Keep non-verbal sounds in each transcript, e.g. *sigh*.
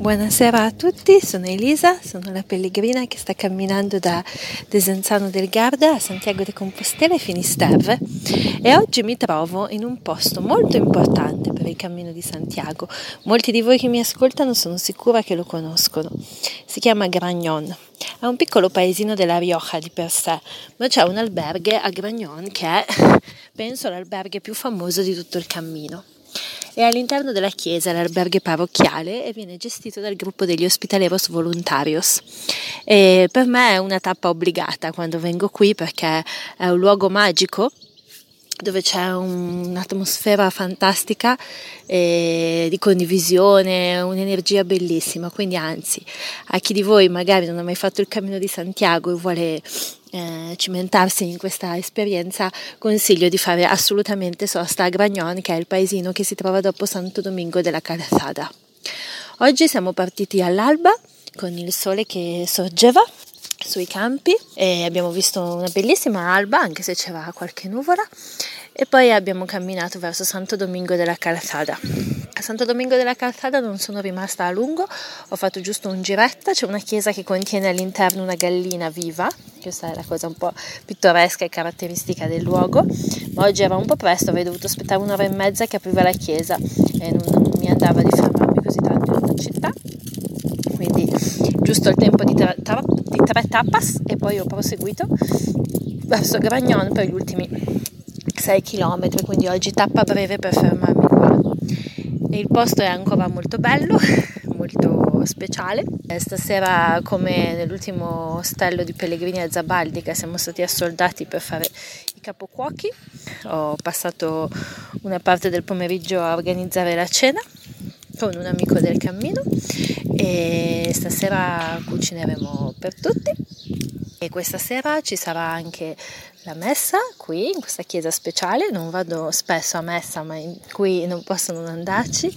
Buonasera a tutti, sono Elisa, sono la pellegrina che sta camminando da Desenzano del Garda a Santiago de Compostela e Finisterre e oggi mi trovo in un posto molto importante per il cammino di Santiago. Molti di voi che mi ascoltano sono sicura che lo conoscono. Si chiama Gragnon. È un piccolo paesino della Rioja di per sé, ma c'è un alberghe a Gragnon che è, penso, l'alberghe più famoso di tutto il cammino è all'interno della chiesa l'alberghe parrocchiale e viene gestito dal gruppo degli Hospitaleros Voluntarios. E per me è una tappa obbligata quando vengo qui perché è un luogo magico dove c'è un, un'atmosfera fantastica eh, di condivisione, un'energia bellissima. Quindi, anzi, a chi di voi magari non ha mai fatto il cammino di Santiago e vuole eh, cimentarsi in questa esperienza, consiglio di fare assolutamente sosta a Gragnon, che è il paesino che si trova dopo Santo Domingo della Calzada. Oggi siamo partiti all'alba con il sole che sorgeva sui campi e abbiamo visto una bellissima alba anche se c'era qualche nuvola e poi abbiamo camminato verso Santo Domingo della Calzada. A Santo Domingo della Calzada non sono rimasta a lungo, ho fatto giusto un giretto, c'è una chiesa che contiene all'interno una gallina viva, questa è la cosa un po' pittoresca e caratteristica del luogo, ma oggi era un po' presto, avrei dovuto aspettare un'ora e mezza che apriva la chiesa e non, mi andava di fermarmi così tanto in una città, quindi giusto il tempo di, tra, tra, di tre tapas e poi ho proseguito verso Gragnon per gli ultimi 6 km, quindi oggi tappa breve per fermarmi il posto è ancora molto bello, *laughs* molto speciale. E stasera, come nell'ultimo ostello di Pellegrini a Zabaldica, siamo stati assoldati per fare i capocuochi. Ho passato una parte del pomeriggio a organizzare la cena con un amico del cammino e stasera cucineremo per tutti e questa sera ci sarà anche la messa qui in questa chiesa speciale, non vado spesso a messa ma qui non posso non andarci,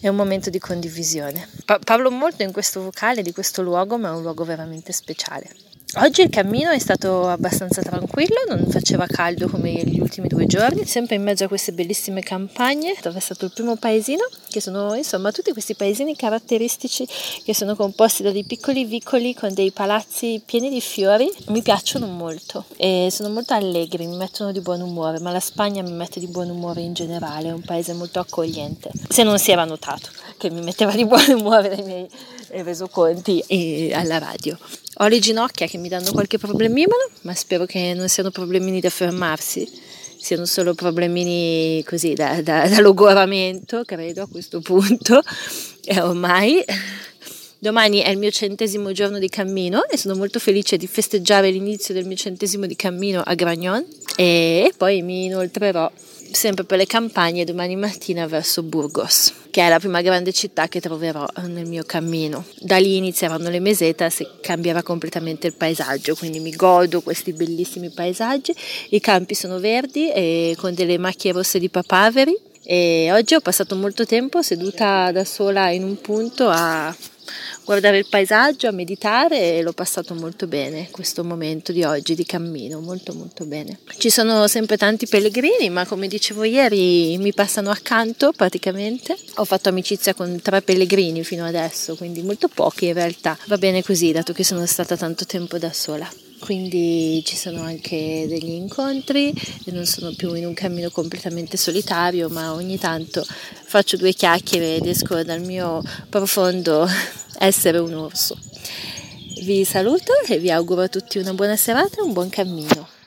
è un momento di condivisione. Pa- parlo molto in questo vocale di questo luogo ma è un luogo veramente speciale. Oggi il cammino è stato abbastanza tranquillo, non faceva caldo come gli ultimi due giorni, sempre in mezzo a queste bellissime campagne, è stato il primo paesino, che sono insomma tutti questi paesini caratteristici che sono composti da dei piccoli vicoli con dei palazzi pieni di fiori, mi piacciono molto e sono molto allegri, mi mettono di buon umore, ma la Spagna mi mette di buon umore in generale, è un paese molto accogliente, se non si era notato che mi metteva di buon umore nei miei resoconti e alla radio. Ho le ginocchia che mi danno qualche problemino, ma spero che non siano problemini da fermarsi, siano solo problemini così da, da, da logoramento, credo a questo punto. *laughs* E ormai domani è il mio centesimo giorno di cammino e sono molto felice di festeggiare l'inizio del mio centesimo di cammino a Gragnon e poi mi inoltrerò sempre per le campagne domani mattina verso Burgos, che è la prima grande città che troverò nel mio cammino. Da lì inizieranno le mesetas e cambierà completamente il paesaggio, quindi mi godo questi bellissimi paesaggi. I campi sono verdi e con delle macchie rosse di papaveri e oggi ho passato molto tempo seduta da sola in un punto a guardare il paesaggio, a meditare e l'ho passato molto bene questo momento di oggi di cammino, molto molto bene. Ci sono sempre tanti pellegrini, ma come dicevo ieri mi passano accanto praticamente. Ho fatto amicizia con tre pellegrini fino adesso, quindi molto pochi in realtà. Va bene così, dato che sono stata tanto tempo da sola quindi ci sono anche degli incontri e non sono più in un cammino completamente solitario ma ogni tanto faccio due chiacchiere ed esco dal mio profondo *laughs* essere un orso. Vi saluto e vi auguro a tutti una buona serata e un buon cammino